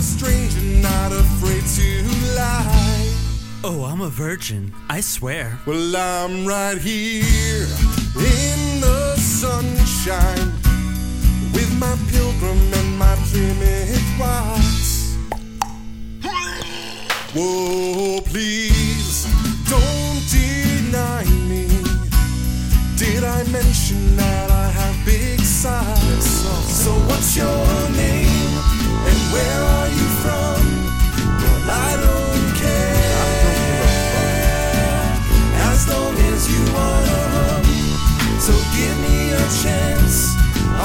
a stranger, not afraid to lie. Oh, I'm a virgin. I swear. Well, I'm right here in the sunshine with my pilgrim and my Plymouth Rocks. Whoa, please don't deny me. Did I mention that I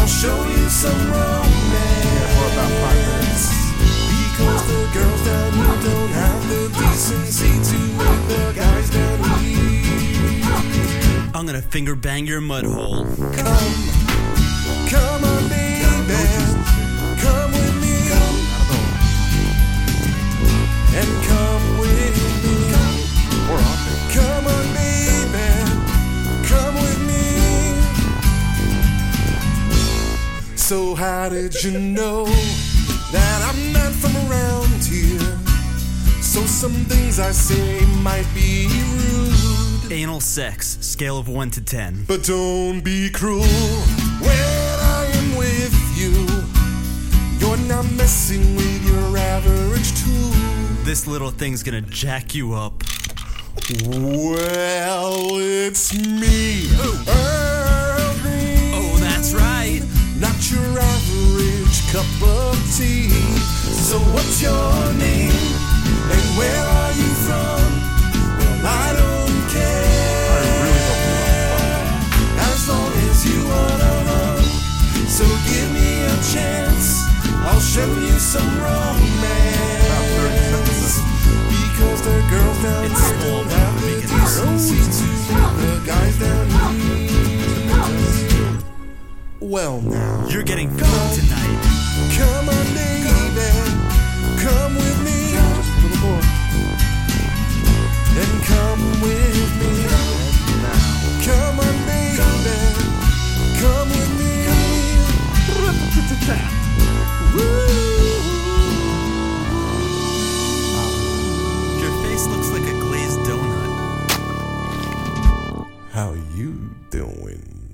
I'll show you some romance. Because the girls down here don't have the decency to make the guys down here. I'm gonna finger bang your mud hole. Come, come on, baby, So how did you know that I'm not from around here? So some things I say might be rude. Anal sex, scale of 1 to 10. But don't be cruel when I am with you. You're not messing with your average tool. This little thing's gonna jack you up. Well, it's me, So what's your name? And where are you from? Well, I don't care. As long as you wanna run. So give me a chance. I'll show you some romance. Because the girls down It's here small, don't have the make it decency to the guys down here. Well now. You're getting fucked tonight. Come on, How you doing?